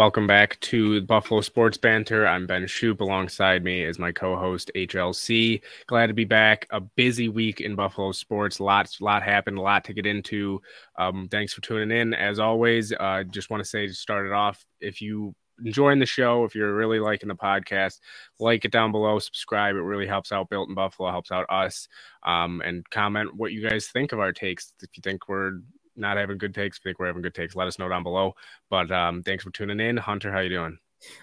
Welcome back to Buffalo Sports Banter. I'm Ben Shoop. Alongside me is my co-host HLC. Glad to be back. A busy week in Buffalo sports. Lots, lot happened. A lot to get into. Um, thanks for tuning in. As always, uh, just want to say to start it off, if you enjoying the show, if you're really liking the podcast, like it down below, subscribe. It really helps out Built in Buffalo, helps out us. Um, and comment what you guys think of our takes. If you think we're not having good takes, I think we're having good takes, let us know down below. But um, thanks for tuning in. Hunter, how you doing?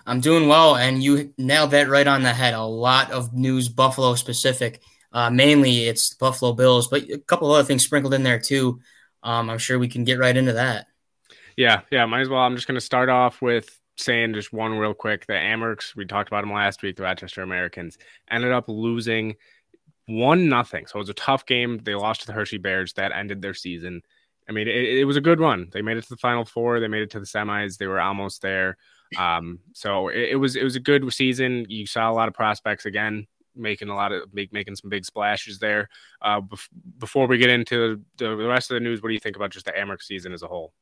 I'm doing well, and you nailed that right on the head. A lot of news, Buffalo specific. Uh, mainly, it's Buffalo Bills, but a couple other things sprinkled in there too. Um, I'm sure we can get right into that. Yeah, yeah, might as well. I'm just going to start off with saying just one real quick. The Amerks, we talked about them last week. The Rochester Americans ended up losing one nothing. So it was a tough game. They lost to the Hershey Bears. That ended their season. I mean, it, it, was a good run. They made it to the final four. They made it to the semis. They were almost there. Um, so it, it, was it was a good season. You saw a lot of prospects again making a lot of make, making some big splashes there. Uh, bef- before we get into the, the rest of the news, what do you think about just the Amerks season as a whole?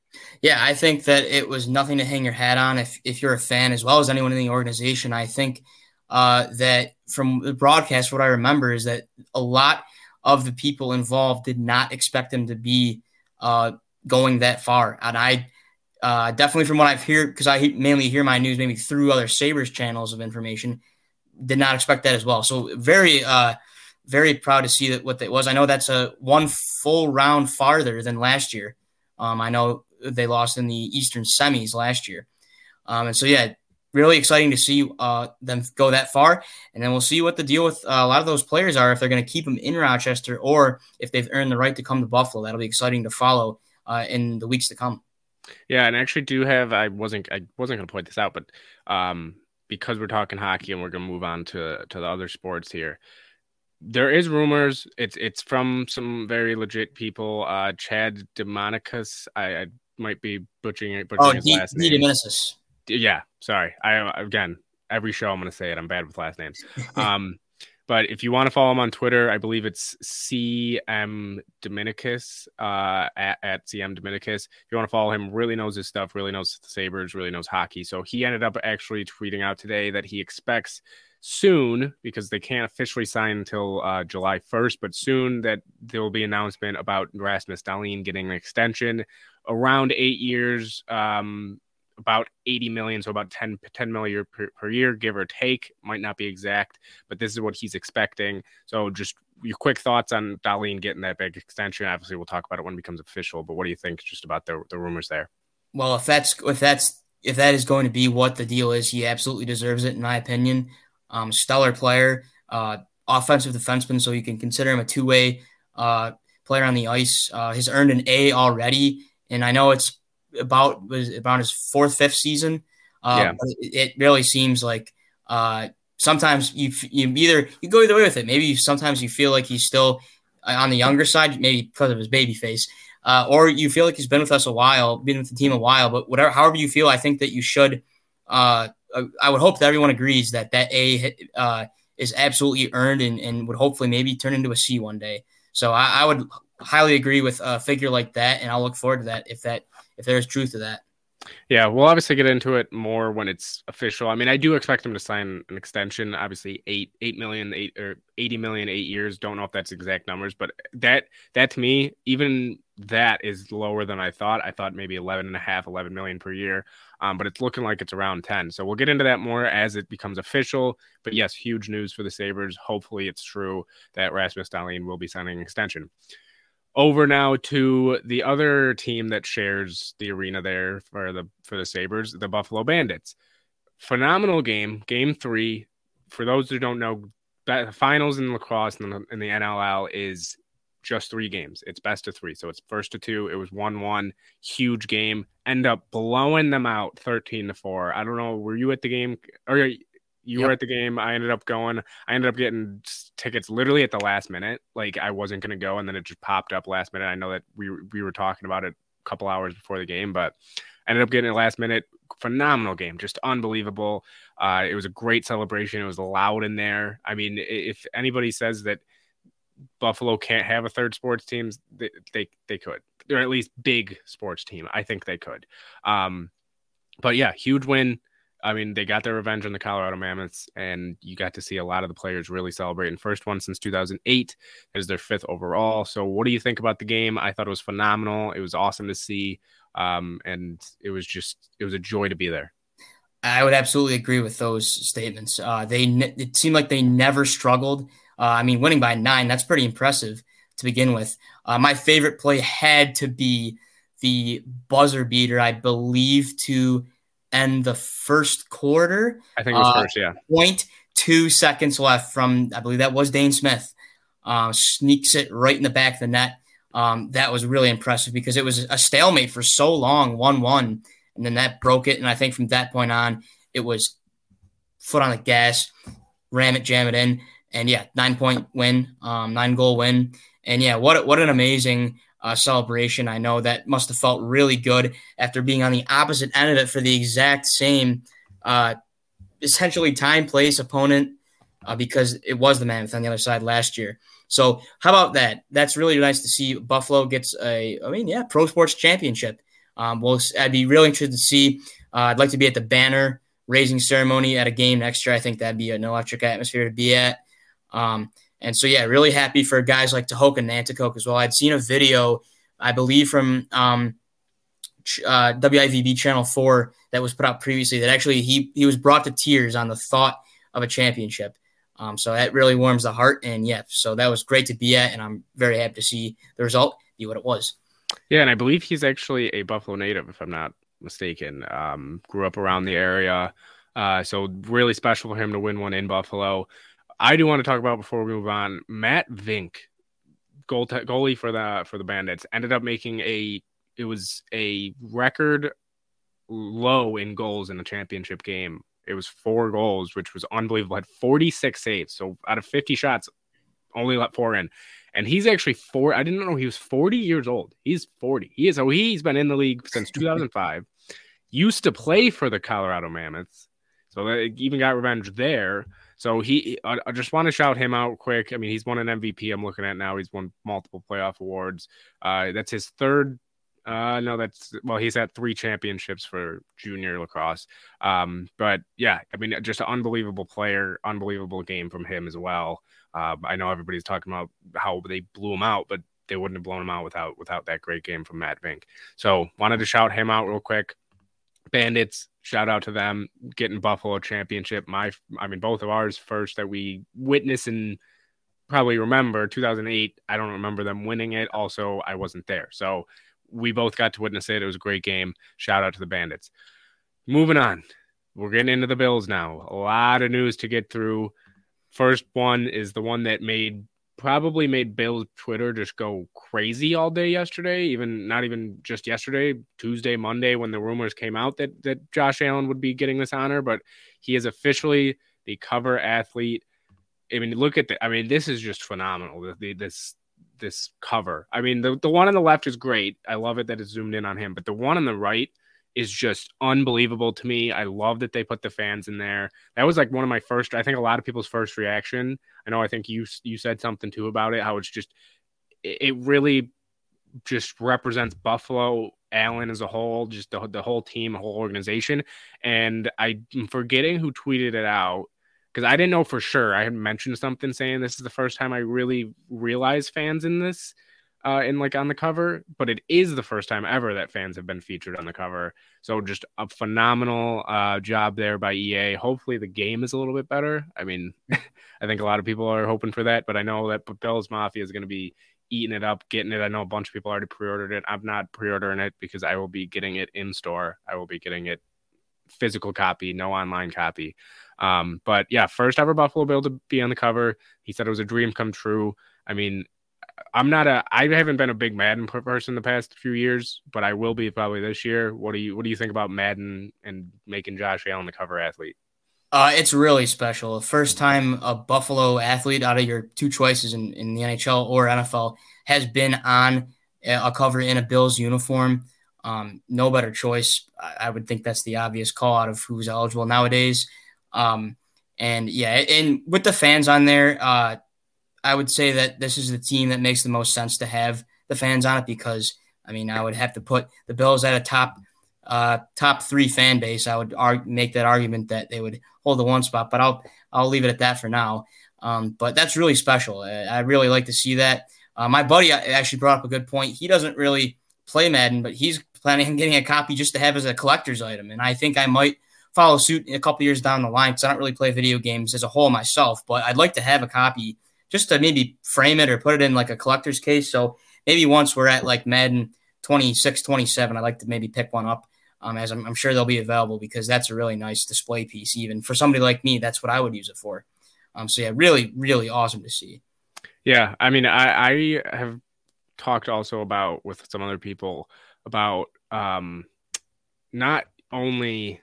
Yeah, I think that it was nothing to hang your hat on if if you're a fan as well as anyone in the organization. I think uh, that from the broadcast, what I remember is that a lot of the people involved did not expect them to be uh, going that far. And I uh, definitely, from what I've heard, because I mainly hear my news maybe through other Sabres channels of information, did not expect that as well. So very, uh, very proud to see that what that was. I know that's a one full round farther than last year. Um, I know they lost in the Eastern semis last year. Um, and so, yeah, really exciting to see uh, them go that far. And then we'll see what the deal with uh, a lot of those players are if they're going to keep them in Rochester or if they've earned the right to come to Buffalo. That'll be exciting to follow uh, in the weeks to come. Yeah, and I actually do have. I wasn't. I wasn't going to point this out, but um, because we're talking hockey and we're going to move on to to the other sports here. There is rumors. It's it's from some very legit people. Uh, Chad Demonicus. I, I might be butchering, butchering oh, his D- last name. Demonicus yeah, sorry. I again every show I'm going to say it. I'm bad with last names. Um, but if you want to follow him on Twitter, I believe it's CM Dominicus uh, at, at CM Dominicus. If you want to follow him, really knows his stuff, really knows the Sabres, really knows hockey. So he ended up actually tweeting out today that he expects soon because they can't officially sign until uh, July 1st, but soon that there will be announcement about Rasmus Dahlin getting an extension around eight years. Um, about 80 million, so about 10, 10 million per, per year, give or take. Might not be exact, but this is what he's expecting. So just your quick thoughts on Dahlin getting that big extension. Obviously, we'll talk about it when it becomes official, but what do you think just about the, the rumors there? Well, if that's if that's if that is going to be what the deal is, he absolutely deserves it, in my opinion. Um, stellar player, uh, offensive defenseman, so you can consider him a two way uh, player on the ice. Uh, he's earned an A already, and I know it's about was about his fourth, fifth season. Uh, yeah. it, really seems like uh, sometimes you you either you go either way with it. Maybe sometimes you feel like he's still uh, on the younger side, maybe because of his baby face, uh, or you feel like he's been with us a while, been with the team a while. But whatever, however you feel, I think that you should. Uh, I would hope that everyone agrees that that A uh, is absolutely earned and, and would hopefully maybe turn into a C one day. So I, I would highly agree with a figure like that, and I'll look forward to that if that if there's truth to that. Yeah, we'll obviously get into it more when it's official. I mean, I do expect him to sign an extension. Obviously, eight eight million, eight or eighty million, eight years. Don't know if that's exact numbers, but that that to me, even that is lower than I thought. I thought maybe 11 and a half, 11 million per year. Um, but it's looking like it's around 10. So we'll get into that more as it becomes official. But yes, huge news for the Sabres. Hopefully it's true that Rasmus Dahlin will be signing an extension over now to the other team that shares the arena there for the for the Sabres, the Buffalo Bandits. Phenomenal game, game three. For those who don't know, finals in lacrosse and the, in the NLL is just three games. It's best of three, so it's first to two. It was one one, huge game. End up blowing them out, thirteen to four. I don't know. Were you at the game? Or you yep. were at the game. I ended up going. I ended up getting tickets literally at the last minute. Like I wasn't gonna go, and then it just popped up last minute. I know that we we were talking about it a couple hours before the game, but I ended up getting it last minute. Phenomenal game, just unbelievable. Uh, it was a great celebration. It was loud in there. I mean, if anybody says that Buffalo can't have a third sports team, they they, they could, or at least big sports team. I think they could. Um, but yeah, huge win. I mean, they got their revenge on the Colorado Mammoths, and you got to see a lot of the players really celebrating. First one since 2008 is their fifth overall. So, what do you think about the game? I thought it was phenomenal. It was awesome to see, um, and it was just it was a joy to be there. I would absolutely agree with those statements. Uh, they it seemed like they never struggled. Uh, I mean, winning by nine that's pretty impressive to begin with. Uh, my favorite play had to be the buzzer beater, I believe, to end the first quarter. I think it was uh, first, yeah. Point two seconds left from, I believe that was Dhane Smith. Uh, sneaks it right in the back of the net. Um, that was really impressive because it was a stalemate for so long, 1 1. And then that broke it. And I think from that point on, it was foot on the gas, ram it, jam it in. And yeah, nine point win, um, nine goal win. And yeah, what, what an amazing uh, celebration. I know that must have felt really good after being on the opposite end of it for the exact same, uh, essentially time, place, opponent, uh, because it was the Mammoth on the other side last year. So how about that? That's really nice to see. Buffalo gets a, I mean, yeah, pro sports championship. Um, well, I'd be really interested to see. Uh, I'd like to be at the banner raising ceremony at a game next year. I think that'd be an electric atmosphere to be at. Um, and so, yeah, really happy for guys like Tehoka Nanticoke as well. I'd seen a video, I believe, from um, uh, WIVB Channel 4 that was put out previously that actually he, he was brought to tears on the thought of a championship. Um, so that really warms the heart. And yeah, so that was great to be at. And I'm very happy to see the result be what it was. Yeah. And I believe he's actually a Buffalo native, if I'm not mistaken. Um, grew up around the area. Uh, so really special for him to win one in Buffalo. I do want to talk about before we move on. Matt Vinc, goal goalie for the for the Bandits, ended up making a it was a record low in goals in a championship game. It was four goals, which was unbelievable. Had 46 saves. So out of 50 shots, only let four in. And he's actually four. I didn't know he was 40 years old. He's 40. He is. So he's been in the league since 2005. Used to play for the Colorado Mammoths. So they even got revenge there. So he, I, just want to shout him out quick. I mean, he's won an MVP. I'm looking at now. He's won multiple playoff awards. Uh, that's his third. Uh, no, that's well, he's had three championships for junior lacrosse. Um, but yeah, I mean, just an unbelievable player, unbelievable game from him as well. Uh, I know everybody's talking about how they blew him out, but they wouldn't have blown him out without without that great game from Matt Vinc. So wanted to shout him out real quick. Bandits, shout out to them getting Buffalo championship. My, I mean, both of ours first that we witness and probably remember 2008. I don't remember them winning it. Also, I wasn't there. So we both got to witness it. It was a great game. Shout out to the Bandits. Moving on. We're getting into the Bills now. A lot of news to get through. First one is the one that made probably made Bill's Twitter just go crazy all day yesterday, even not even just yesterday, Tuesday, Monday, when the rumors came out that that Josh Allen would be getting this honor, but he is officially the cover athlete. I mean, look at the I mean, this is just phenomenal. The, this this cover. I mean, the, the one on the left is great. I love it that it's zoomed in on him, but the one on the right is just unbelievable to me. I love that they put the fans in there. That was like one of my first. I think a lot of people's first reaction. I know. I think you you said something too about it. How it's just it really just represents Buffalo Allen as a whole, just the, the whole team, the whole organization. And I'm forgetting who tweeted it out because I didn't know for sure. I had mentioned something saying this is the first time I really realized fans in this uh, in like on the cover, but it is the first time ever that fans have been featured on the cover. So just a phenomenal uh, job there by EA. Hopefully the game is a little bit better. I mean, I think a lot of people are hoping for that, but I know that Bills Mafia is going to be eating it up, getting it. I know a bunch of people already pre-ordered it. I'm not pre-ordering it because I will be getting it in store. I will be getting it physical copy, no online copy. Um, but yeah, first ever Buffalo Bill to be on the cover. He said it was a dream come true. I mean, I'm not a I haven't been a big Madden person the past few years, but I will be probably this year. What do you what do you think about Madden and making Josh Allen the cover athlete? Uh, it's really special. First time a Buffalo athlete out of your two choices in, in the NHL or NFL has been on a cover in a Bills uniform. Um, no better choice. I, would think that's the obvious call out of who's eligible nowadays. Um, and yeah, and with the fans on there, uh, I would say that this is the team that makes the most sense to have the fans on it because I mean I would have to put the Bills at a top uh, top three fan base, I would argue, make that argument that they would hold the one spot. But I'll I'll leave it at that for now. Um, but that's really special. I really like to see that. Uh, my buddy actually brought up a good point. He doesn't really play Madden, but he's planning on getting a copy just to have as a collector's item. And I think I might follow suit a couple years down the line because I don't really play video games as a whole myself, but I'd like to have a copy just to maybe frame it or put it in like a collector's case. So maybe once we're at like Madden 26, 27, I'd like to maybe pick one up. Um, as I'm, I'm sure they'll be available because that's a really nice display piece. Even for somebody like me, that's what I would use it for. Um, so yeah, really, really awesome to see. Yeah, I mean, I, I have talked also about with some other people about um, not only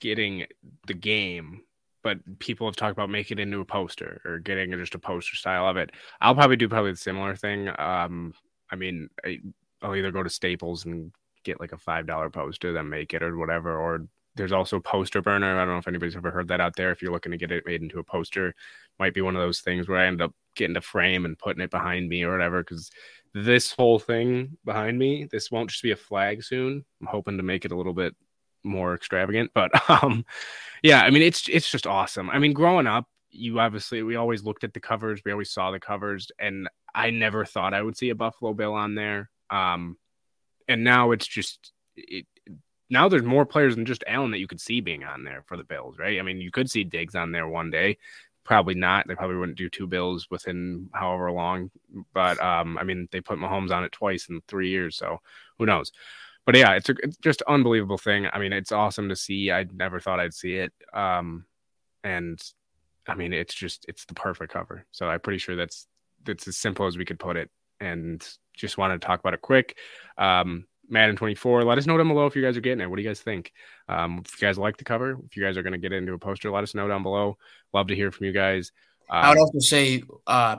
getting the game, but people have talked about making it into a poster or getting just a poster style of it. I'll probably do probably the similar thing. Um, I mean, I, will either go to Staples and get like a five dollar poster, then make it or whatever, or there's also poster burner. I don't know if anybody's ever heard that out there. If you're looking to get it made into a poster, might be one of those things where I end up getting a frame and putting it behind me or whatever. Because this whole thing behind me, this won't just be a flag soon. I'm hoping to make it a little bit more extravagant, but um, yeah, I mean it's it's just awesome. I mean, growing up, you obviously we always looked at the covers, we always saw the covers, and I never thought I would see a Buffalo Bill on there. Um, and now it's just it, now there's more players than just Allen that you could see being on there for the Bills, right? I mean, you could see Diggs on there one day. Probably not. They probably wouldn't do two Bills within however long. But um, I mean, they put Mahomes on it twice in three years, so who knows? But yeah, it's, a, it's just unbelievable thing. I mean, it's awesome to see. I never thought I'd see it. Um, and I mean, it's just it's the perfect cover. So I'm pretty sure that's that's as simple as we could put it. And just wanted to talk about it quick. Um, Madden 24. Let us know down below if you guys are getting it. What do you guys think? Um, if you guys like the cover, if you guys are going to get into a poster, let us know down below. Love to hear from you guys. Um, I would also say, uh,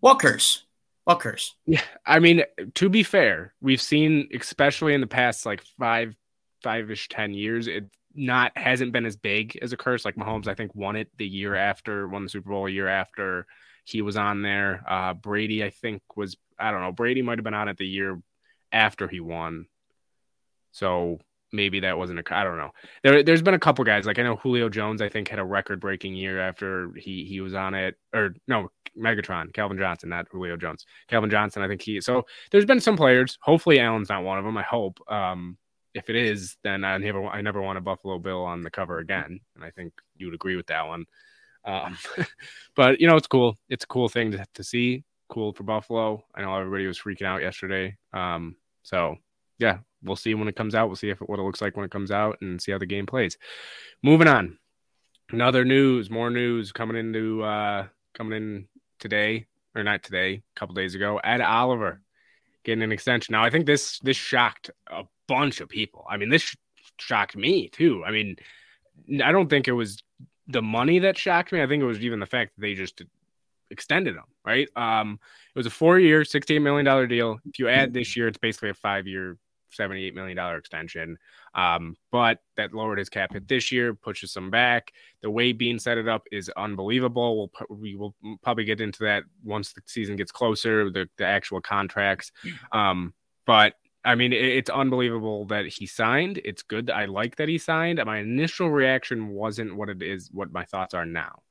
what Yeah, I mean, to be fair, we've seen, especially in the past like five, five ish, ten years, it not hasn't been as big as a curse. Like Mahomes, I think won it the year after, won the Super Bowl a year after he was on there. Uh, Brady, I think was I don't know. Brady might have been on it the year after he won. So maybe that wasn't a I don't know. There there's been a couple guys like I know Julio Jones I think had a record breaking year after he he was on it or no Megatron Calvin Johnson not Julio Jones Calvin Johnson I think he so there's been some players hopefully Allen's not one of them I hope um if it is then I never I never want a Buffalo Bill on the cover again and I think you would agree with that one um but you know it's cool it's a cool thing to, to see cool for Buffalo. I know everybody was freaking out yesterday. Um, so yeah, we'll see when it comes out. We'll see if it, what it looks like when it comes out and see how the game plays. Moving on, another news, more news coming into uh, coming in today or not today, a couple days ago. Ed Oliver getting an extension. Now I think this this shocked a bunch of people. I mean, this shocked me too. I mean, I don't think it was the money that shocked me. I think it was even the fact that they just extended them, right? Um, it was a four year, $68 million deal. If you add this year, it's basically a five year, $78 million extension. Um, but that lowered his cap hit this year, pushes him back. The way Beane set it up is unbelievable. We'll, we will probably get into that once the season gets closer, the, the actual contracts. Um, but I mean, it, it's unbelievable that he signed. It's good. I like that he signed. My initial reaction wasn't what it is, what my thoughts are now.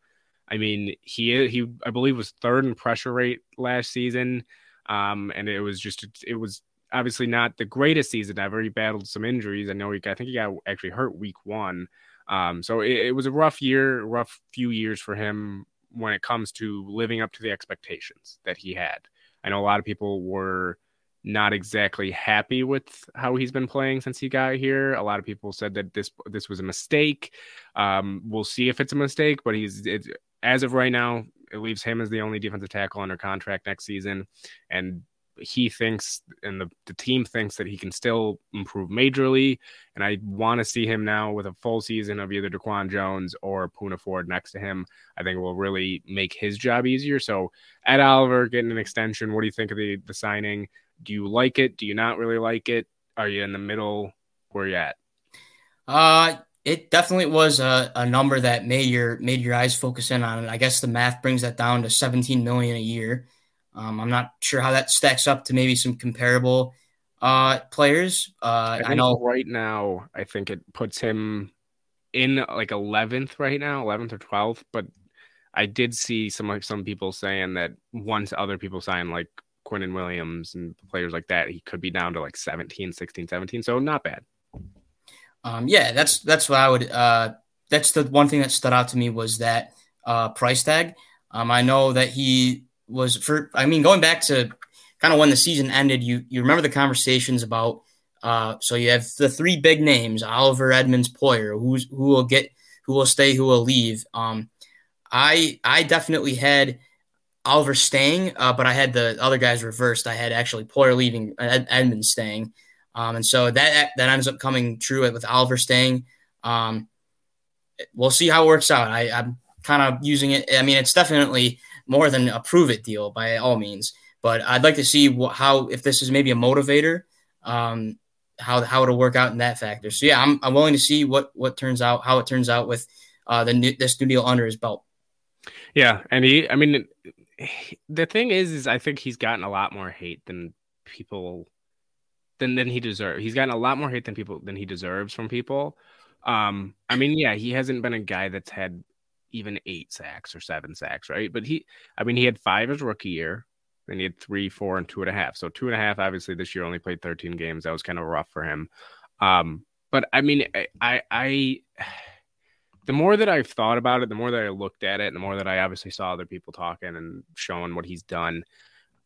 I mean, he he I believe was third in pressure rate last season, um, and it was just it was obviously not the greatest season ever. He battled some injuries. I know he I think he got actually hurt week one, um, so it, it was a rough year, rough few years for him when it comes to living up to the expectations that he had. I know a lot of people were not exactly happy with how he's been playing since he got here. A lot of people said that this this was a mistake. Um, we'll see if it's a mistake, but he's it, as of right now, it leaves him as the only defensive tackle under contract next season, and he thinks and the, the team thinks that he can still improve majorly. And I want to see him now with a full season of either Daquan Jones or Poona Ford next to him. I think will really make his job easier. So Ed Oliver getting an extension. What do you think of the the signing? Do you like it? Do you not really like it? Are you in the middle? Where you at? Uh, it definitely was a, a number that made your made your eyes focus in on it. I guess the math brings that down to 17 million a year. Um, I'm not sure how that stacks up to maybe some comparable uh, players. Uh, I, I know right now, I think it puts him in like 11th right now, 11th or 12th. But I did see some like some people saying that once other people sign like Quinnen Williams and players like that, he could be down to like 17, 16, 17. So not bad. Um, yeah, that's that's what I would. Uh, that's the one thing that stood out to me was that uh, price tag. Um, I know that he was for. I mean, going back to kind of when the season ended, you you remember the conversations about. Uh, so you have the three big names: Oliver, Edmunds, Poyer. Who's who will get, who will stay, who will leave. Um, I I definitely had Oliver staying, uh, but I had the other guys reversed. I had actually Poyer leaving, Ed, Edmunds staying, um, and so that that ends up coming true with Oliver staying. Um, we'll see how it works out. I, I'm kind of using it. I mean, it's definitely more than a prove it deal by all means, but I'd like to see what, how if this is maybe a motivator, um, how how it'll work out in that factor. So yeah, I'm I'm willing to see what what turns out how it turns out with uh, the new, this new deal under his belt. Yeah, and he, I mean, the thing is, is I think he's gotten a lot more hate than people than than he deserves. He's gotten a lot more hate than people than he deserves from people. Um, I mean, yeah, he hasn't been a guy that's had even eight sacks or seven sacks, right? But he, I mean, he had five his rookie year, and he had three, four, and two and a half. So two and a half, obviously, this year only played 13 games. That was kind of rough for him. Um, but I mean, I, I, I, the more that I've thought about it, the more that I looked at it, the more that I obviously saw other people talking and showing what he's done.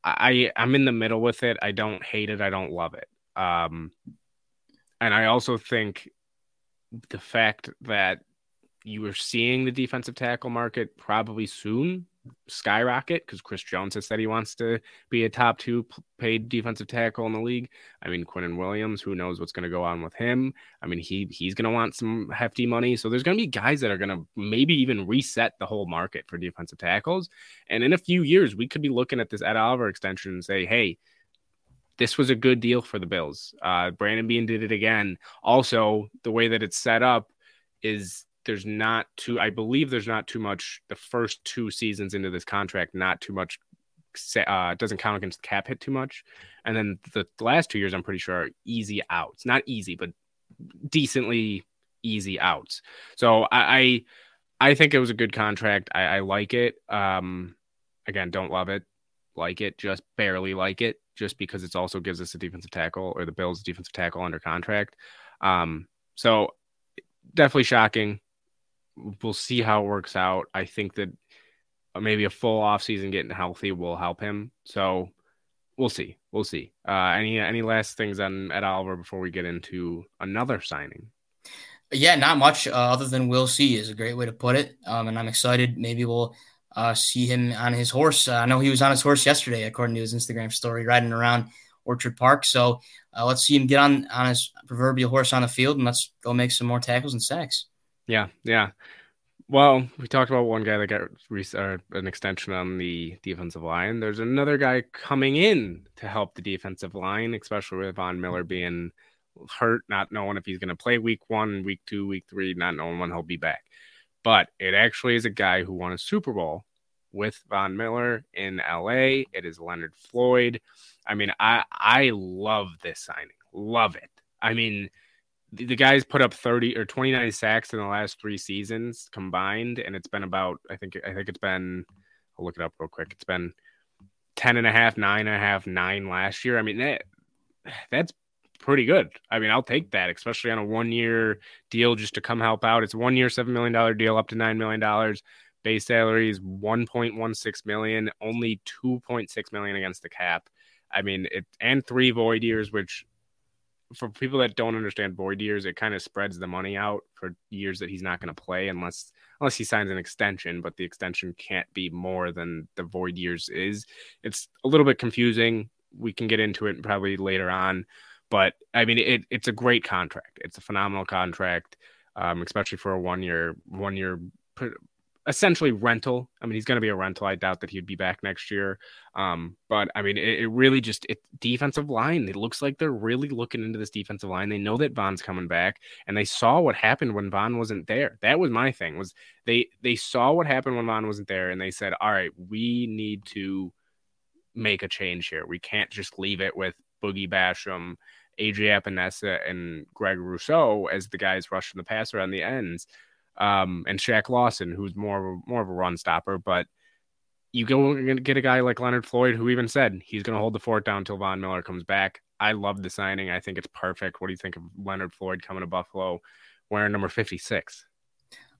I, I'm in the middle with it. I don't hate it. I don't love it. Um, and I also think the fact that you are seeing the defensive tackle market probably soon skyrocket because Chris Jones has said he wants to be a top two paid defensive tackle in the league. I mean, Quinnen Williams, who knows what's going to go on with him? I mean, he he's going to want some hefty money. So there's going to be guys that are going to maybe even reset the whole market for defensive tackles. And in a few years, we could be looking at this Ed Oliver extension and say, hey, this was a good deal for the Bills. Uh, Brandon Beane did it again. Also, the way that it's set up is there's not too I believe there's not too much the first two seasons into this contract, not too much uh doesn't count against the cap hit too much. And then the, last two years I'm pretty sure are easy outs. Not easy, but decently easy outs. So I I, I think it was a good contract. I, I like it. Um again, don't love it, like it, just barely like it, just because it also gives us a defensive tackle or the Bills defensive tackle under contract. Um so definitely shocking we'll see how it works out. I think that maybe a full off season getting healthy will help him. So we'll see. We'll see. Uh, any any last things on Ed Oliver before we get into another signing? Yeah, not much uh, other than we'll see is a great way to put it. Um, and I'm excited. Maybe we'll uh, see him on his horse. Uh, I know he was on his horse yesterday, according to his Instagram story, riding around Orchard Park. So uh, let's see him get on on his proverbial horse on the field, and let's go make some more tackles and sacks. Yeah, yeah. Well, we talked about one guy that got re- uh, an extension on the defensive line. There's another guy coming in to help the defensive line, especially with Von Miller being hurt, not knowing if he's going to play week one, week two, week three, not knowing when he'll be back. But it actually is a guy who won a Super Bowl with Von Miller in LA. It is Leonard Floyd. I mean, I I love this signing. Love it. I mean, the, the guys put up 30 or 29 sacks in the last three seasons combined and it's been about i think i think it's been i'll look it up real quick. It's been 10 and a half 9 and a half 9 last year. I mean that that's pretty good. I mean i'll take that especially on a one year deal just to come help out. It's one year seven million dollar deal up to nine million dollars. Base salary is 1.16 million only 2.6 million against the cap. I mean it and three void years which for people that don't understand void years, it kind of spreads the money out for years that he's not going to play unless unless he signs an extension. But the extension can't be more than the void years is. It's a little bit confusing. We can get into it probably later on, but I mean, it, it's a great contract. It's a phenomenal contract, um, especially for a one year one year essentially rental. I mean, he's going to be a rental. I doubt that he'd be back next year. Um, but I mean, it, it, really just it defensive line. It looks like they're really looking into this defensive line. They know that Von's coming back, and they saw what happened when Von wasn't there. That was my thing. Was they they saw what happened when Von wasn't there, and they said, "All right, we need to make a change here. We can't just leave it with Boogie Basham, AJ Epenesa, and Greg Rousseau as the guys rushing the passer on the ends, um, and Shaq Lawson, who's more of a, more of a run stopper. But you go get a guy like Leonard Floyd, who even said he's going to hold the fort down until Von Miller comes back. I love the signing. I think it's perfect. What do you think of Leonard Floyd coming to Buffalo wearing number 56?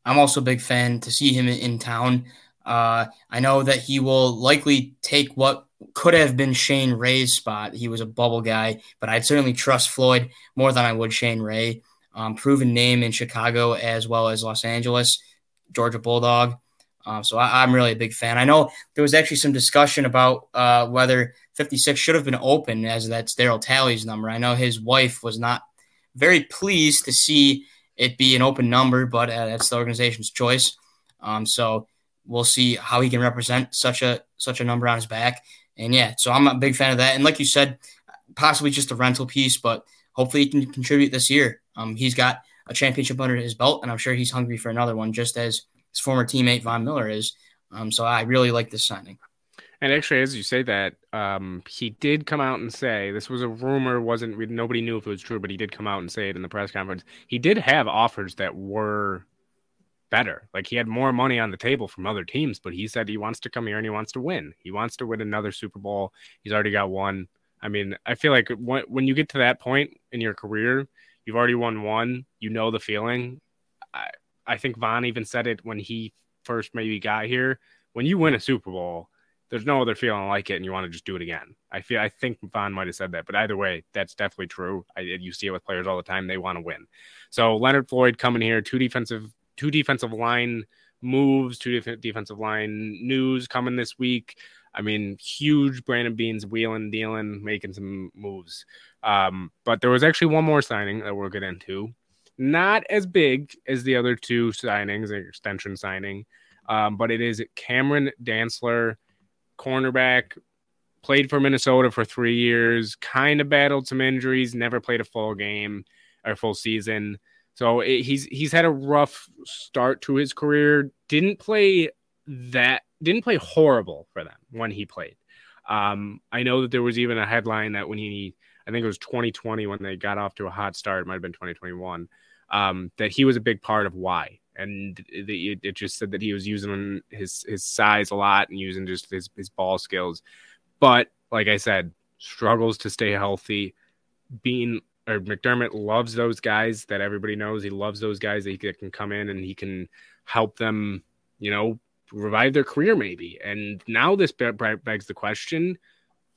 I'm also a big fan to see him in town. Uh, I know that he will likely take what could have been Shane Ray's spot. He was a bubble guy, but I'd certainly trust Floyd more than I would Shane Ray. Um, proven name in Chicago as well as Los Angeles, Georgia Bulldog. Um, so I, am really a big fan. I know there was actually some discussion about uh, whether 56 should have been open, as that's Daryl Talley's number. I know his wife was not very pleased to see it be an open number, but uh, that's the organization's choice. Um, so we'll see how he can represent such a such a number on his back. And yeah, so I'm a big fan of that. And like you said, possibly just a rental piece, but hopefully he can contribute this year. Um, he's got a championship under his belt, and I'm sure he's hungry for another one, just as his former teammate Von Miller is. Um, so I really like this signing. And actually, as you say that, um, he did come out and say this was a rumor. wasn't Nobody knew if it was true, but he did come out and say it in the press conference. He did have offers that were better. Like he had more money on the table from other teams, but he said he wants to come here and he wants to win. He wants to win another Super Bowl. He's already got one. I mean, I feel like when you get to that point in your career, you've already won one. You know the feeling. I, I think Von even said it when he first maybe got here. When you win a Super Bowl, there's no other feeling like it, and you want to just do it again. I feel I think Von might have said that, but either way, that's definitely true. I, you see it with players all the time; they want to win. So Leonard Floyd coming here, two defensive, two defensive line moves, two defensive line news coming this week. I mean, huge Brandon Beane's wheeling, dealing, making some moves. Um, but there was actually one more signing that we'll get into. Not as big as the other two signings, an extension signing, um, but it is Cameron Dantzler cornerback, played for Minnesota for three years, kind of battled some injuries, never played a full game or full season. So it, he's he's had a rough start to his career. Didn't play that didn't play horrible for them when he played. Um, I know that there was even a headline that when he I think it was 2020 when they got off to a hot start, it might have been 2021, um, that he was a big part of why and it, it, just said that he was using his his size a lot and using just his his ball skills. But like I said, struggles to stay healthy. Beane or McDermott loves those guys that everybody knows. He loves those guys that he can come in and he can help them, you know, revive their career maybe. And now this begs the question: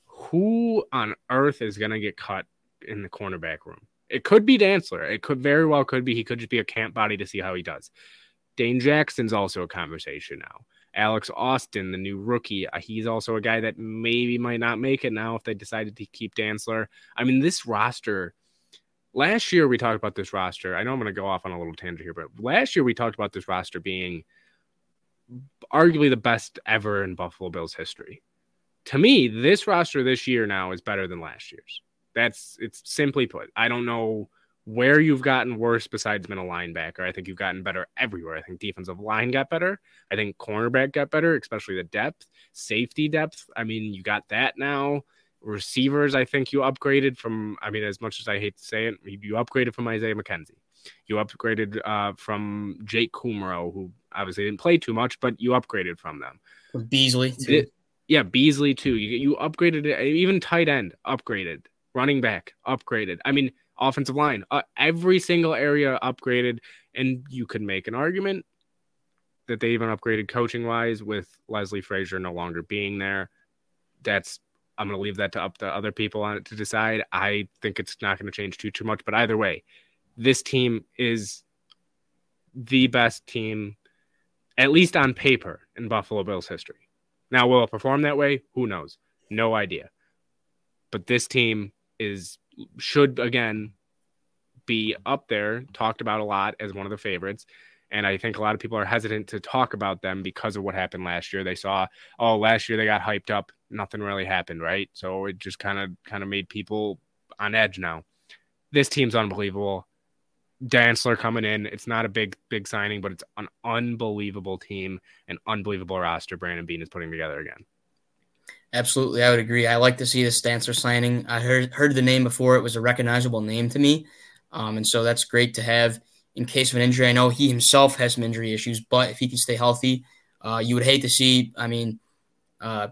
Who on earth is going to get cut in the cornerback room? It could be Dantzler. It could very well could be. He could just be a camp body to see how he does. Dane Jackson's also a conversation now. Alex Austin, the new rookie, uh, he's also a guy that maybe might not make it now if they decided to keep Dantzler. I mean, this roster. Last year we talked about this roster. I know I'm going to go off on a little tangent here, but last year we talked about this roster being arguably the best ever in Buffalo Bills history. To me, this roster this year now is better than last year's. That's it's simply put. I don't know where you've gotten worse besides middle linebacker. I think you've gotten better everywhere. I think defensive line got better. I think cornerback got better, especially the depth, safety depth. I mean, you got that now. Receivers, I think you upgraded from. I mean, as much as I hate to say it, you upgraded from Isaiah McKenzie. You upgraded uh, from Jake Kumerow, who obviously didn't play too much, but you upgraded from them. Beasley too. It, yeah, Beasley too. You you upgraded even tight end upgraded running back upgraded. I mean, offensive line, uh, every single area upgraded. And you could make an argument that they even upgraded coaching wise with Leslie Frazier no longer being there. That's I'm going to leave that to up to other people on it to decide. I think it's not going to change too too much, but either way, this team is the best team, at least on paper, in Buffalo Bills history. Now, will it perform that way? Who knows? No idea. But this team is should again be up there, talked about a lot as one of the favorites. And I think a lot of people are hesitant to talk about them because of what happened last year. They saw, oh, last year they got hyped up, nothing really happened, right? So it just kind of kind of made people on edge now. This team's unbelievable. Dantzler coming in. It's not a big, big signing, but it's an unbelievable team, an unbelievable roster Brandon Beane is putting together again. Absolutely, I would agree. I like to see the Dantzler signing. I heard heard the name before; it was a recognizable name to me, um, and so that's great to have in case of an injury. I know he himself has some injury issues, but if he can stay healthy, uh, you would hate to see. I mean, uh,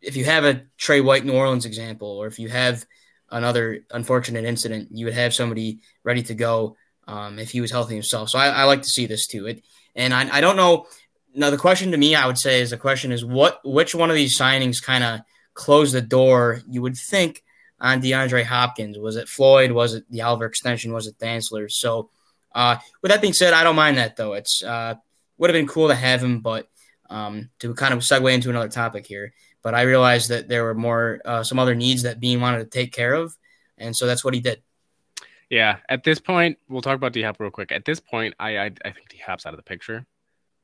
if you have a Trey White New Orleans example, or if you have another unfortunate incident, you would have somebody ready to go um, if he was healthy himself. So I, I, like to see this too. It, and I, I don't know. Now the question to me, I would say, is the question is what which one of these signings kind of closed the door? You would think on DeAndre Hopkins. Was it Floyd? Was it the Oliver extension? Was it Dantzler? So uh, with that being said, I don't mind that though. It's uh, would have been cool to have him, but um, to kind of segue into another topic here. But I realized that there were more uh, some other needs that Beane wanted to take care of, and so that's what he did. Yeah, at this point, we'll talk about D Hop real quick. At this point, I I, I think D Hop's out of the picture.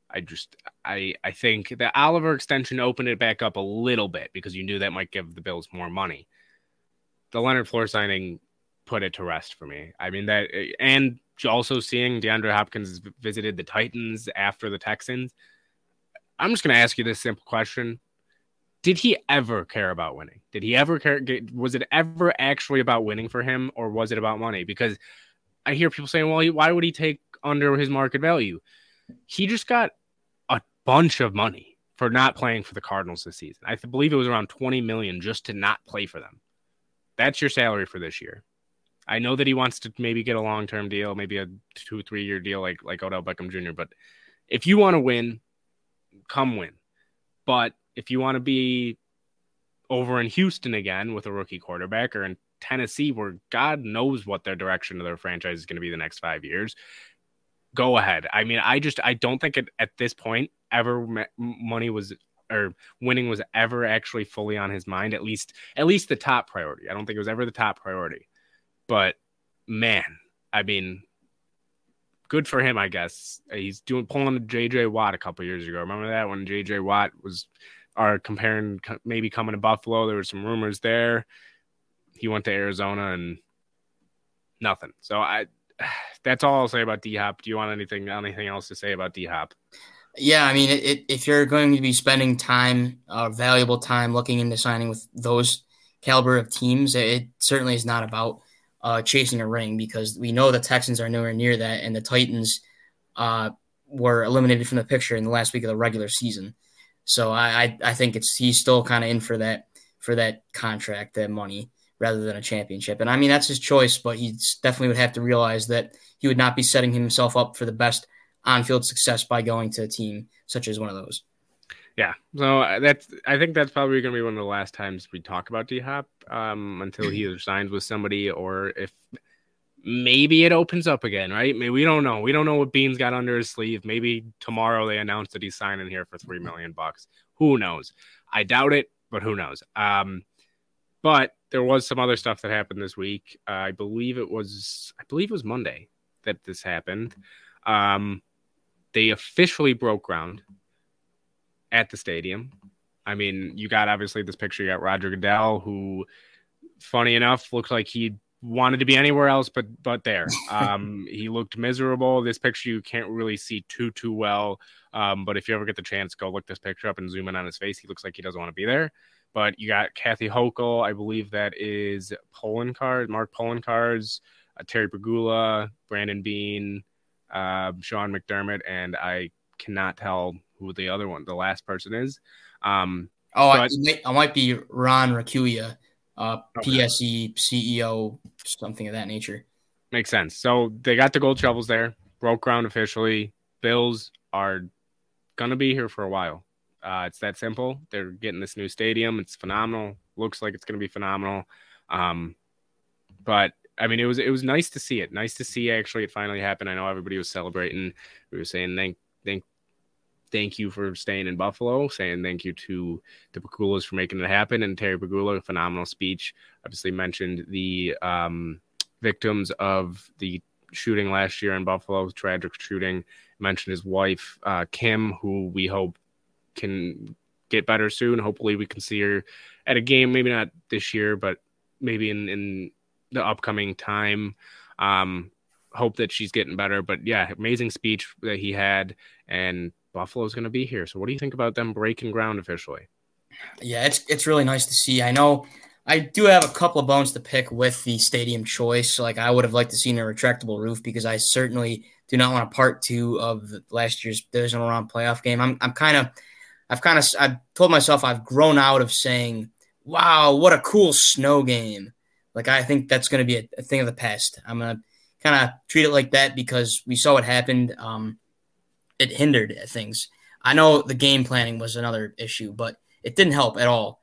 I just I I think the Oliver extension opened it back up a little bit because you knew that might give the Bills more money. The Leonard Floyd signing put it to rest for me. I mean that and also seeing DeAndre Hopkins visited the Titans after the Texans. I'm just going to ask you this simple question. Did he ever care about winning? Did he ever care? Was it ever actually about winning for him or was it about money? Because I hear people saying, well, why would he take under his market value? He just got a bunch of money for not playing for the Cardinals this season. I believe it was around 20 million just to not play for them. That's your salary for this year. I know that he wants to maybe get a long term deal, maybe a two, three year deal like like Odell Beckham Jr. But if you want to win, come win. But if you want to be over in Houston again with a rookie quarterback or in Tennessee, where God knows what their direction of their franchise is going to be the next five years, go ahead. I mean, I just I don't think it, at this point ever money was or winning was ever actually fully on his mind. At least at least the top priority. I don't think it was ever the top priority. But man, I mean, good for him, I guess. He's doing pulling a JJ Watt a couple years ago. Remember that when JJ Watt was are comparing maybe coming to Buffalo. There were some rumors there. He went to Arizona and nothing. So I that's all I'll say about D Hop. Do you want anything anything else to say about D Hop? Yeah, I mean, it, it, if you're going to be spending time, uh, valuable time, looking into signing with those caliber of teams, it certainly is not about uh, chasing a ring because we know the Texans are nowhere near that, and the Titans uh, were eliminated from the picture in the last week of the regular season. So I I, I think it's he's still kind of in for that for that contract, that money, rather than a championship. And I mean that's his choice, but he definitely would have to realize that he would not be setting himself up for the best on-field success by going to a team such as one of those. Yeah, so uh, that's I think that's probably going to be one of the last times we talk about D Hop um, until he either signs with somebody or if maybe it opens up again, right? Maybe we don't know. We don't know what Beane's got under his sleeve. Maybe tomorrow they announce that he's signing here for three million bucks. Who knows? I doubt it, but who knows? Um, but there was some other stuff that happened this week. Uh, I believe it was I believe it was Monday that this happened. Um, they officially broke ground at the stadium. I mean, you got obviously this picture. You got Roger Goodell, who, funny enough, looks like he wanted to be anywhere else, but but there. Um, he looked miserable. This picture you can't really see too too well. Um, but if you ever get the chance, go look this picture up and zoom in on his face. He looks like he doesn't want to be there. But you got Kathy Hochul, I believe that is Poloncarz, Mark Poloncarz, uh, Terry Pegula, Brandon Beane, uh, Sean McDermott, and I cannot tell who the other one, the last person is. Um, oh, but, I, might, I, might, be Ron Raccuia, uh, okay. PSE CEO, something of that nature. Makes sense. So they got the gold shovels there, broke ground officially. Bills are gonna be here for a while. Uh, it's that simple. They're getting this new stadium. It's phenomenal. Looks like it's gonna be phenomenal. Um, but I mean, it was it was nice to see it. Nice to see actually it finally happened. I know everybody was celebrating. We were saying thank thank thank you for staying in Buffalo, saying thank you to the Pegulas for making it happen. And Terry Pegula, phenomenal speech. Obviously mentioned the um, victims of the shooting last year in Buffalo, tragic shooting. Mentioned his wife, uh, Kim, who we hope can get better soon. Hopefully, we can see her at a game, maybe not this year, but maybe in, in the upcoming time. Um, hope that she's getting better. But yeah, amazing speech that he had, and Buffalo's going to be here. So what do you think about them breaking ground officially? Yeah, it's it's really nice to see. I know I do have a couple of bones to pick with the stadium choice. Like I would have liked to see a retractable roof because I certainly do not want a part two of last year's divisional round playoff game. I'm I'm kind of I've kind of I've told myself I've grown out of saying, "Wow, what a cool snow game." Like I think that's going to be a, a, thing of the past. I'm gonna kind of treat it like that because we saw what happened. Um, it hindered things. I know the game planning was another issue, but it didn't help at all.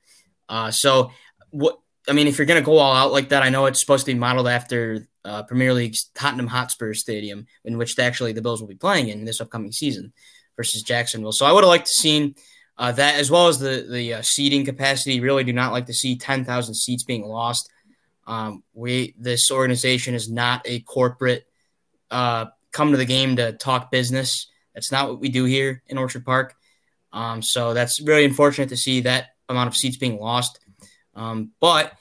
Uh, so what? I mean, if you're going to go all out like that, I know it's supposed to be modeled after uh, Premier League's Tottenham Hotspur Stadium, in which actually the Bills will be playing in this upcoming season versus Jacksonville. So I would have liked to seen uh, that as well as the the uh, seating capacity. Really, do not like to see ten thousand seats being lost. Um, we this organization is not a corporate uh, come to the game to talk business. That's not what we do here in Orchard Park. Um, so that's really unfortunate to see that amount of seats being lost. Um, but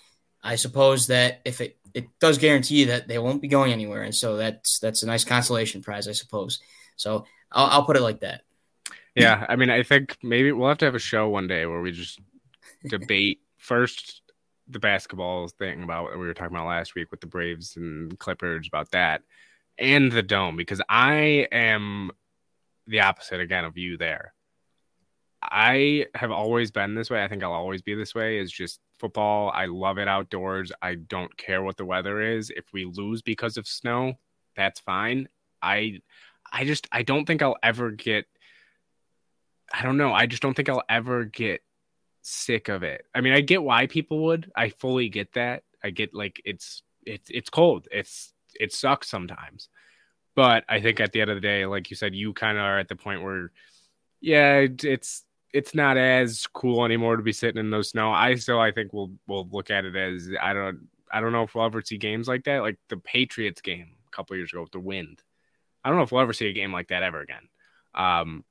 I suppose that if it, it does guarantee that they won't be going anywhere, and so that's that's a nice consolation prize, I suppose. So I'll, I'll put it like that. Yeah, I mean, I think maybe we'll have to have a show one day where we just debate first the basketball thing about what we were talking about last week with the Braves and Clippers about that, and the dome because I am the opposite again of you there. I have always been this way. I think I'll always be this way. Is just football. I love it outdoors. I don't care what the weather is. If we lose because of snow, that's fine. I I just I don't think I'll ever get I don't know. I just don't think I'll ever get sick of it. I mean, I get why people would. I fully get that. I get like it's it's it's cold. It's it sucks sometimes. But I think at the end of the day, like you said, you kind of are at the point where yeah, it's it's not as cool anymore to be sitting in those snow. I still I think we'll we'll look at it as I don't I don't know if we'll ever see games like that, like the Patriots game a couple years ago with the wind. I don't know if we'll ever see a game like that ever again. Um,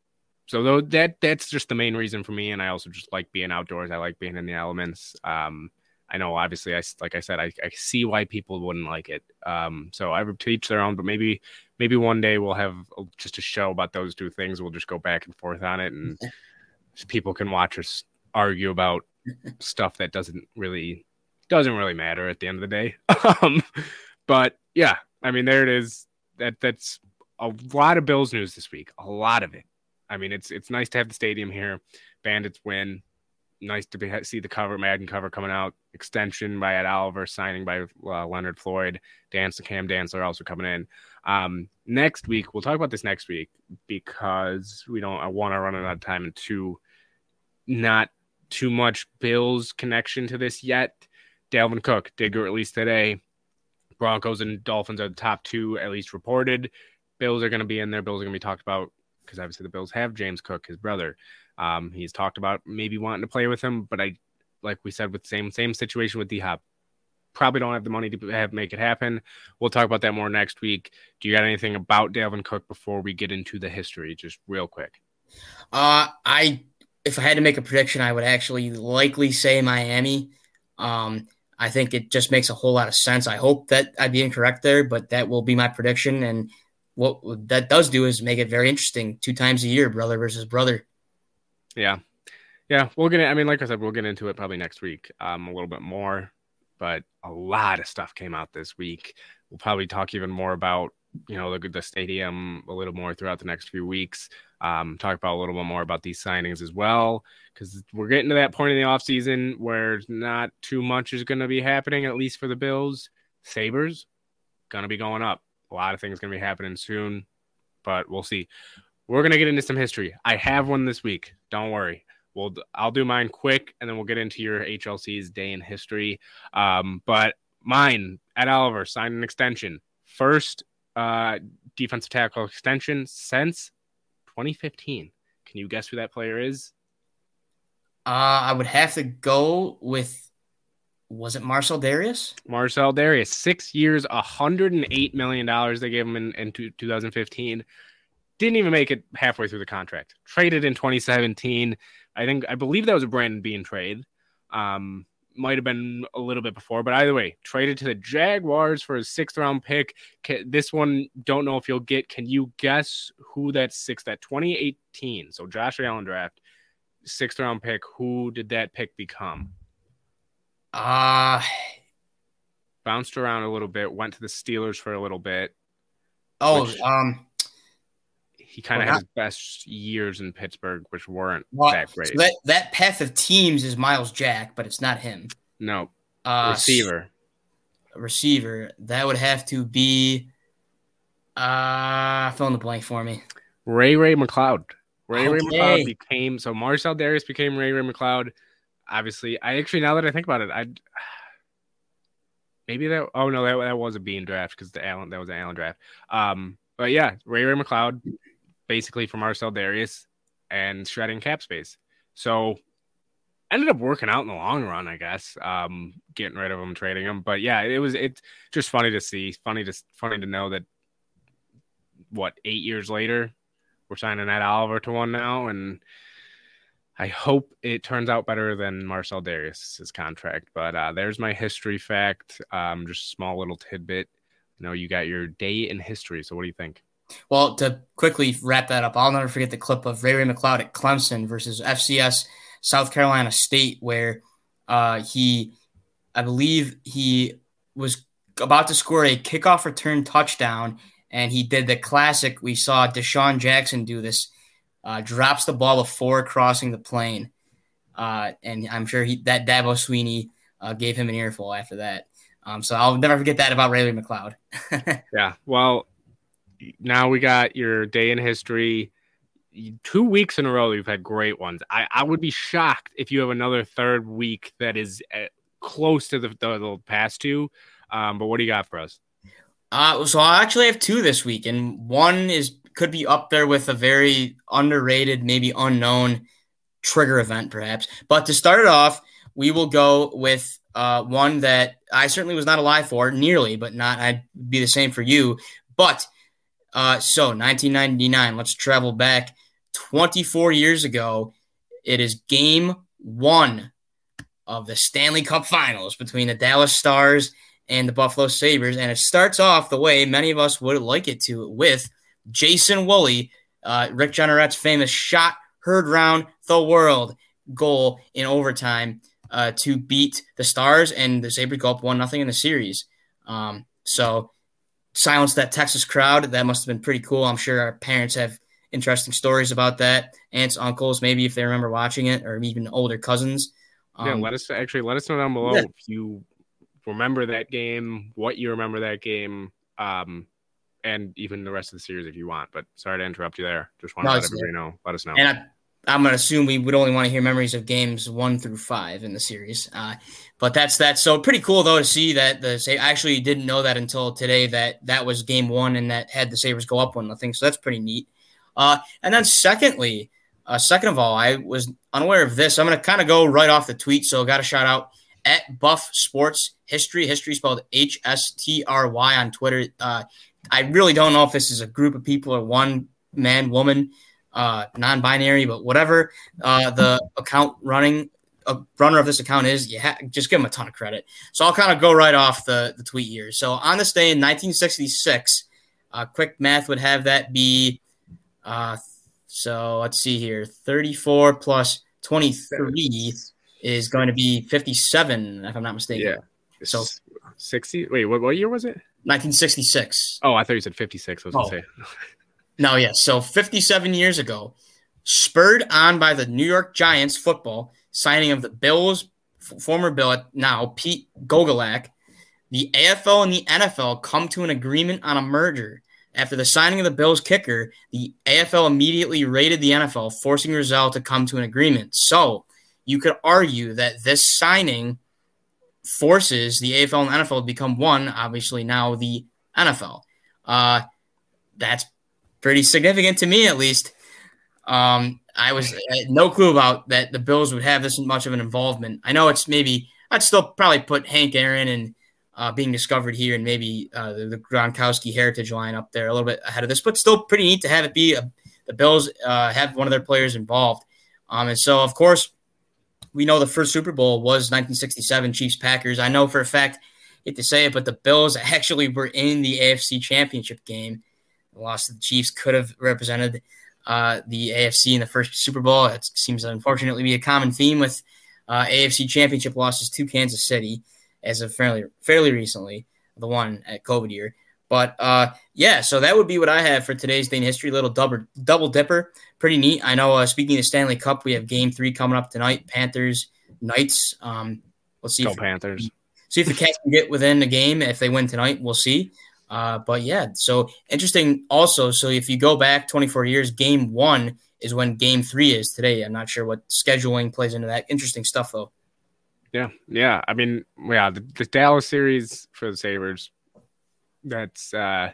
so though that that's just the main reason for me, and I also just like being outdoors. I like being in the elements. Um, I know obviously I like I said I, I see why people wouldn't like it. Um, so I would teach their own, but maybe maybe one day we'll have just a show about those two things. We'll just go back and forth on it and people can watch us argue about stuff that doesn't really doesn't really matter at the end of the day. um, but yeah, I mean, there it is. That that's a lot of Bills news this week. A lot of it. I mean, it's it's nice to have the stadium here. Bandits win. Nice to be, see the cover, Madden cover coming out. Extension by Ed Oliver, signing by uh, Leonard Floyd. Dance Cam Dantzler also coming in. Um, next week, we'll talk about this next week because we don't. I want to run out of time, and two, not too much Bills connection to this yet. Dalvin Cook did get released today. Broncos and Dolphins are the top two, at least reported. Bills are going to be in there. Bills are going to be talked about because obviously the Bills have James Cook, his brother. Um, he's talked about maybe wanting to play with him, but I, like we said, with same same situation with D Hop, probably don't have the money to have make it happen. We'll talk about that more next week. Do you got anything about Dalvin Cook before we get into the history, just real quick? Uh, I if I had to make a prediction, I would actually likely say Miami. Um, I think it just makes a whole lot of sense. I hope that I'd be incorrect there, but that will be my prediction. And what that does do is make it very interesting. Two times a year, brother versus brother. Yeah, yeah. We'll get. I mean, like I said, we'll get into it probably next week, um, a little bit more. But a lot of stuff came out this week. We'll probably talk even more about you know the the stadium a little more throughout the next few weeks um, talk about a little bit more about these signings as well because we're getting to that point in the offseason where not too much is going to be happening at least for the bills sabres going to be going up a lot of things going to be happening soon but we'll see we're going to get into some history i have one this week don't worry we'll i'll do mine quick and then we'll get into your hlc's day in history um, but mine Ed Oliver signed an extension first uh, defensive tackle extension since 2015. Can you guess who that player is? Uh, I would have to go with was it Marcell Dareus? Marcell Dareus, six years, $108 million they gave him in, in 2015. Didn't even make it halfway through the contract. Traded in 2017. I think, I believe that was a Brandon Beane trade. Um, might have been a little bit before, but either way, traded to the Jaguars for a sixth round pick. This one, don't know if you'll get. Can you guess who that sixth, that 2018? So Josh Allen draft. sixth round pick, who did that pick become? Uh bounced around a little bit, went to the Steelers for a little bit. Oh, um he kind of well, had his best years in Pittsburgh, which weren't well, that great. So that, that path of teams is Myles Jack, but it's not him. No. Uh, receiver. Receiver. That would have to be uh fill in the blank for me. Ray Ray McCloud. Ray okay. Ray McCloud became so Marcell Dareus became Ray Ray McCloud. Obviously, I actually now that I think about it, I maybe that. Oh no, that, that was a Beane draft because the Allen that was an Allen draft. Um, but yeah, Ray Ray McCloud, basically from Marcell Dareus and shredding cap space. So ended up working out in the long run, I guess. Um, getting rid of him, trading him, but yeah, it was it's just funny to see, funny to funny to know that what eight years later we're signing Ed Oliver to one now, and I hope it turns out better than Marcell Dareus' contract. But uh, there's my history fact. Um, just small little tidbit. You know, you got your day in history. So what do you think? Well, to quickly wrap that up, I'll never forget the clip of Ray Ray McCloud at Clemson versus FCS South Carolina State, where uh, he, I believe, he was about to score a kickoff return touchdown, and he did the classic. We saw DeSean Jackson do this, uh, drops the ball before crossing the plane, uh, and I'm sure he that Dabo Swinney uh, gave him an earful after that. Um, so I'll never forget that about Ray Ray McCloud. yeah, well, now we got your day in history. Two weeks in a row, you've had great ones. I, I would be shocked if you have another third week that is uh, close to the, the, the past two. Um, but what do you got for us? Uh, so I actually have two this week, and one is could be up there with a very underrated, maybe unknown trigger event, perhaps. But to start it off, we will go with uh, one that I certainly was not alive for, nearly, but not. I'd be the same for you. But uh, so 1999, let's travel back 24 years ago. It is game one of the Stanley Cup finals between the Dallas Stars and the Buffalo Sabres. And it starts off the way many of us would like it to with Jason Woolley, uh, Rick Jeanneret's famous shot heard round the world goal in overtime uh, to beat the Stars, and the Sabres go up 1 nothing in the series. Um, so silence that Texas crowd. That must have been pretty cool. I'm sure our parents have interesting stories about that. Aunts, uncles, maybe if they remember watching it, or even older cousins. Um, yeah, let us actually let us know down below yeah. if you remember that game, what you remember that game, um, and even the rest of the series if you want. But sorry to interrupt you there. Just want to no, let everybody know. Let us know. And I, I'm gonna assume we would only want to hear memories of games one through five in the series. Uh, but that's that. So pretty cool though to see that the I actually didn't know that until today that that was game one and that had the Sabres go up one nothing. So that's pretty neat. Uh, and then secondly, uh, second of all, I was unaware of this. I'm gonna kind of go right off the tweet. So got a shout out at Buff Sports History. History spelled H S T R Y on Twitter. Uh, I really don't know if this is a group of people or one man woman uh, non-binary, but whatever uh, the account running a runner of this account is, you ha- just give him a ton of credit. So I'll kind of go right off the, the tweet years. So on this day in 1966, uh, quick math would have that be, uh, so let's see here, 34 plus 23 is going to be 57, if I'm not mistaken. Yeah. So 60. Wait, what, what year was it? 1966. Oh, I thought you said 56. I was oh. to say. No, yes. So 57 years ago, spurred on by the New York Giants football signing of the Bills former Bill now Pete Gogolak, the AFL and the NFL come to an agreement on a merger. After the signing of the Bills kicker, the AFL immediately raided the NFL, forcing Rozelle to come to an agreement. So you could argue that this signing forces the AFL and NFL to become one. Obviously, now the NFL. Uh, that's pretty significant to me, at least. Um, I was I no clue about that the Bills would have this much of an involvement. I know it's maybe I'd still probably put Hank Aaron and uh, being discovered here and maybe uh, the, the, Gronkowski heritage line up there a little bit ahead of this, but still pretty neat to have it be a, the Bills uh, have one of their players involved. Um, and so, of course, we know the first Super Bowl was 1967 Chiefs Packers. I know for a fact, hate to say it, but the Bills actually were in the AFC Championship game loss to the Chiefs could have represented uh, the AFC in the first Super Bowl. It seems to unfortunately be a common theme with uh, AFC Championship losses to Kansas City as of fairly fairly recently, the one at COVID year. But uh, yeah, so that would be what I have for today's day in history. Little double double dipper, pretty neat. I know. Uh, speaking of Stanley Cup, we have Game Three coming up tonight. Panthers Knights. Um, we'll see. Go if, Panthers. See if the Cats can get within the game. If they win tonight, we'll see. Uh, but yeah, so interesting. Also, so if you go back 24 years, Game One is when Game Three is today. I'm not sure what scheduling plays into that. Interesting stuff, though. Yeah, yeah. I mean, yeah, the, the Dallas series for the Sabres that's uh,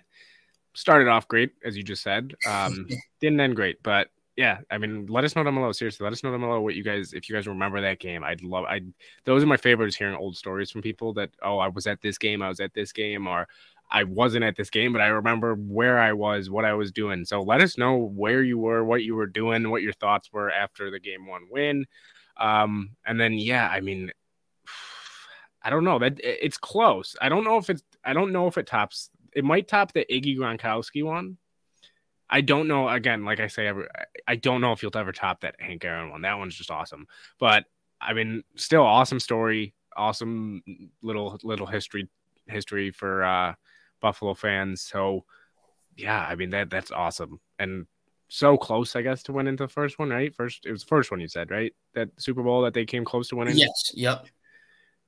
started off great, as you just said. Um, didn't end great, but yeah, I mean, let us know down below. Seriously, let us know down below what you guys, if you guys remember that game. I'd love, I those are my favorites. Hearing old stories from people that, oh, I was at this game, I was at this game, or I wasn't at this game, but I remember where I was, what I was doing. So let us know where you were, what you were doing, what your thoughts were after the game one win. Um, and then yeah, I mean, I don't know that it's close. I don't know if it's I don't know if it tops. It might top the Iggy Gronkowski one. I don't know. Again, like I say, I don't know if you'll ever top that Hank Aaron one. That one's just awesome. But I mean, still awesome story, awesome little little history history for uh, Buffalo fans. So yeah, I mean that that's awesome and so close, I guess, to win into the first one, right? First, it was the first one you said, right? That Super Bowl that they came close to winning. Yes. Yep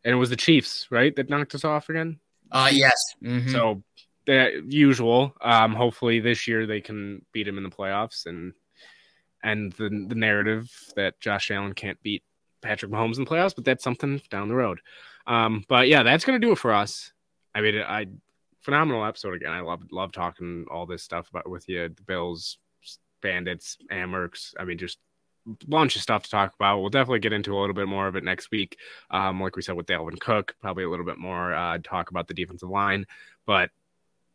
and it was the Chiefs, right, that knocked us off again. Uh yes. Mm-hmm. So the usual. Um, hopefully this year they can beat him in the playoffs and and the the narrative that Josh Allen can't beat Patrick Mahomes in the playoffs, but that's something down the road. Um, but yeah, that's gonna do it for us. I mean, I phenomenal episode again. I love love talking all this stuff about with you, the Bills, Bandits, Amerks. I mean, just bunch of stuff to talk about. We'll definitely get into a little bit more of it next week. Um, like we said with Dalvin Cook, probably a little bit more uh, talk about the defensive line. But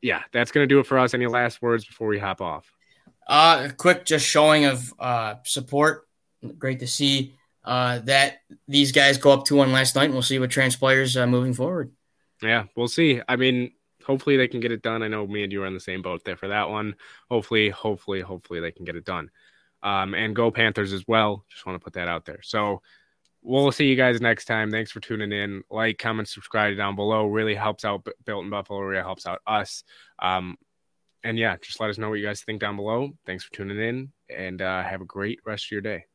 yeah, that's going to do it for us. Any last words before we hop off? Uh, quick, just showing of uh, support. Great to see uh, that these guys go up 2 1 last night, and we'll see what transpires uh, moving forward. Yeah, we'll see. I mean, hopefully they can get it done. I know me and you are in the same boat there for that one. Hopefully, hopefully, hopefully they can get it done um, and go Panthers as well. Just want to put that out there. So we'll see you guys next time. Thanks for tuning in. Like, comment, subscribe down below. Really helps out Built in Buffalo. Really helps out us. Um, and yeah, just let us know what you guys think down below. Thanks for tuning in, and uh, have a great rest of your day.